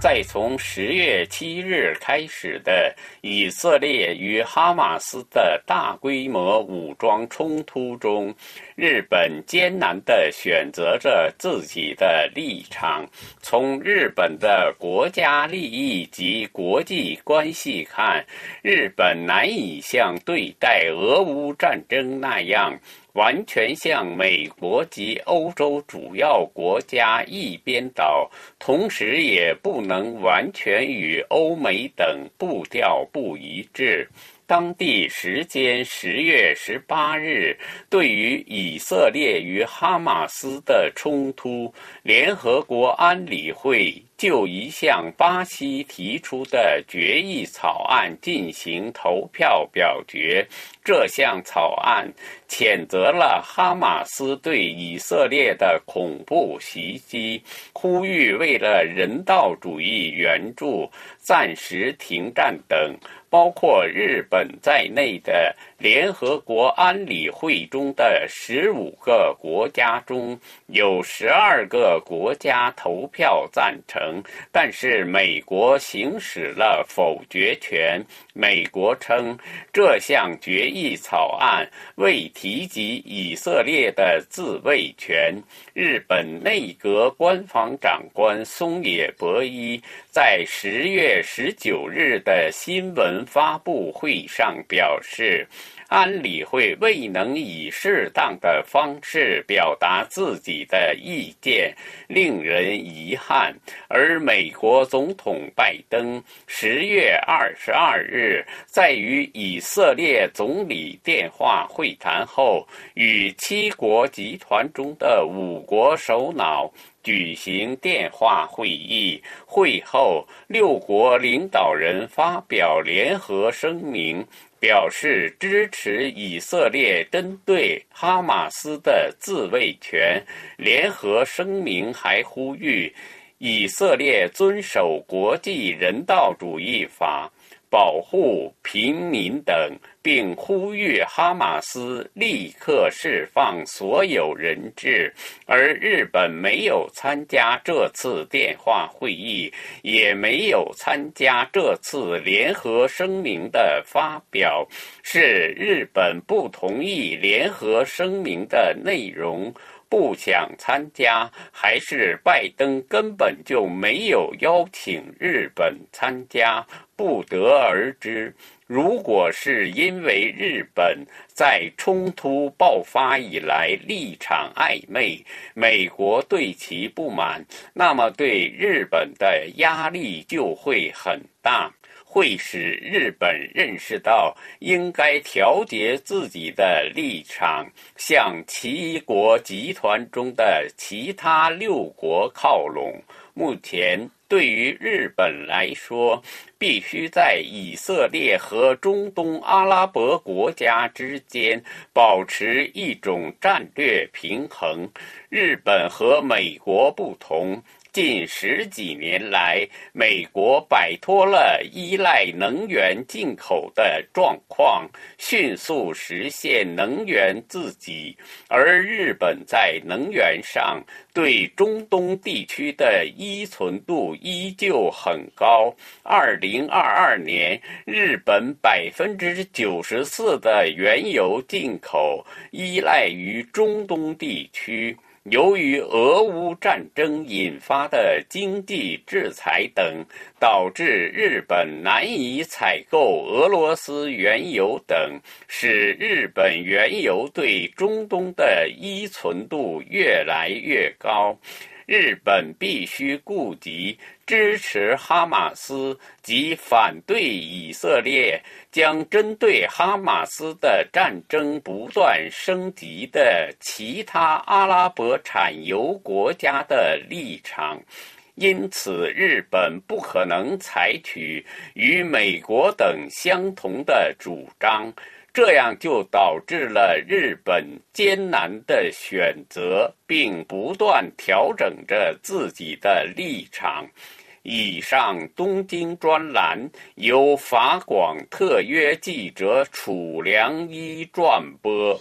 在从十月七日开始的以色列与哈马斯的大规模武装冲突中，日本艰难地选择着自己的立场。从日本的国家利益及国际关系看，日本难以像对待俄乌战争那样。完全向美国及欧洲主要国家一边倒，同时也不能完全与欧美等步调不一致。当地时间十月十八日，对于以色列与哈马斯的冲突，联合国安理会就一项巴西提出的决议草案进行投票表决。这项草案谴责了哈马斯对以色列的恐怖袭击，呼吁为了人道主义援助暂时停战等。包括日本在内的联合国安理会中的十五个国家中有十二个国家投票赞成，但是美国行使了否决权。美国称这项决议草案未提及以色列的自卫权。日本内阁官房长官松野博一在十月十九日的新闻发布会上表示。安理会未能以适当的方式表达自己的意见，令人遗憾。而美国总统拜登十月二十二日在与以色列总理电话会谈后，与七国集团中的五国首脑举行电话会议。会后，六国领导人发表联合声明。表示支持以色列针对哈马斯的自卫权。联合声明还呼吁以色列遵守国际人道主义法。保护平民等，并呼吁哈马斯立刻释放所有人质。而日本没有参加这次电话会议，也没有参加这次联合声明的发表。是日本不同意联合声明的内容，不想参加，还是拜登根本就没有邀请日本参加？不得而知。如果是因为日本在冲突爆发以来立场暧昧，美国对其不满，那么对日本的压力就会很大，会使日本认识到应该调节自己的立场，向七国集团中的其他六国靠拢。目前。对于日本来说，必须在以色列和中东阿拉伯国家之间保持一种战略平衡。日本和美国不同。近十几年来，美国摆脱了依赖能源进口的状况，迅速实现能源自给；而日本在能源上对中东地区的依存度依旧很高。二零二二年，日本百分之九十四的原油进口依赖于中东地区。由于俄乌战争引发的经济制裁等，导致日本难以采购俄罗斯原油等，使日本原油对中东的依存度越来越高。日本必须顾及支持哈马斯及反对以色列，将针对哈马斯的战争不断升级的其他阿拉伯产油国家的立场，因此日本不可能采取与美国等相同的主张。这样就导致了日本艰难的选择，并不断调整着自己的立场。以上东京专栏由法广特约记者楚良一撰播。